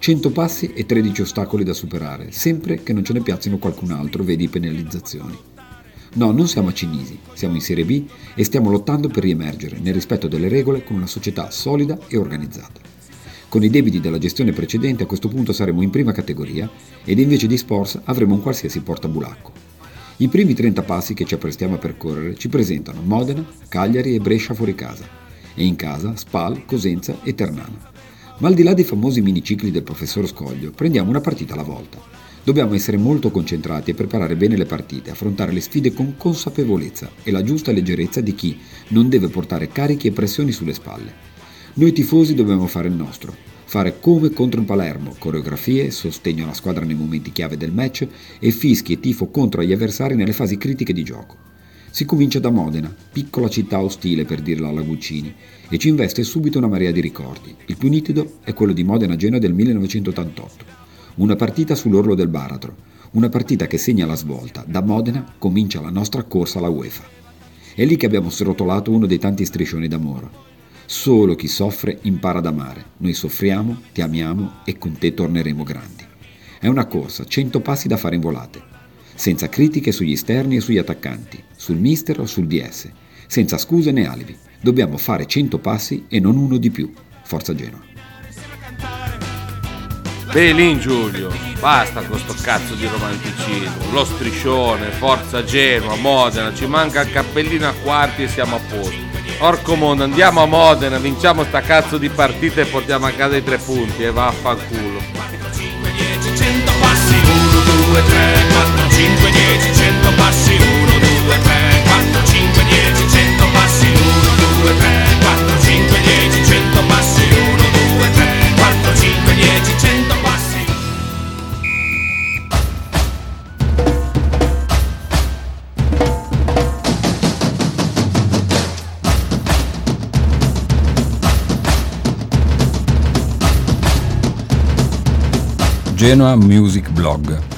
100 passi e 13 ostacoli da superare, sempre che non ce ne piazzino qualcun altro, vedi penalizzazioni. No, non siamo a Cinisi, siamo in Serie B e stiamo lottando per riemergere, nel rispetto delle regole, con una società solida e organizzata. Con i debiti della gestione precedente a questo punto saremo in prima categoria ed invece di sports avremo un qualsiasi portabulacco. I primi 30 passi che ci apprestiamo a percorrere ci presentano Modena, Cagliari e Brescia fuori casa, e in casa Spal, Cosenza e Ternano. Ma al di là dei famosi minicicli del professor Scoglio, prendiamo una partita alla volta. Dobbiamo essere molto concentrati e preparare bene le partite, affrontare le sfide con consapevolezza e la giusta leggerezza di chi non deve portare carichi e pressioni sulle spalle. Noi tifosi dobbiamo fare il nostro, fare come contro il Palermo, coreografie, sostegno alla squadra nei momenti chiave del match e fischi e tifo contro gli avversari nelle fasi critiche di gioco. Si comincia da Modena, piccola città ostile per dirla alla Guccini, e ci investe subito una marea di ricordi. Il più nitido è quello di Modena-Genoa del 1988. Una partita sull'orlo del baratro, una partita che segna la svolta. Da Modena comincia la nostra corsa alla UEFA. È lì che abbiamo srotolato uno dei tanti striscioni d'amore. Solo chi soffre impara ad amare. Noi soffriamo, ti amiamo e con te torneremo grandi. È una corsa, 100 passi da fare in volate, senza critiche sugli esterni e sugli attaccanti, sul mister o sul DS, senza scuse né alibi. Dobbiamo fare 100 passi e non uno di più. Forza Genoa. Belin Giulio, basta con sto cazzo di romanticismo, lo striscione, Forza Genoa, Modena, ci manca il cappellino a quarti e siamo a posto. Orco mondo, andiamo a Modena, vinciamo sta cazzo di partita e portiamo a casa i tre punti e vaffanculo. 4, 5, 10, 100 passi, 1, 2, 3, 4, 5, 10, 100 passi, 1, 2, 3, 4, 5, 10, 100 passi, 1, 2, 3, 4, 5, 10, 100 passi, 1, 2, 3, 4, 5, 10, 100 passi. Genoa Music Blog.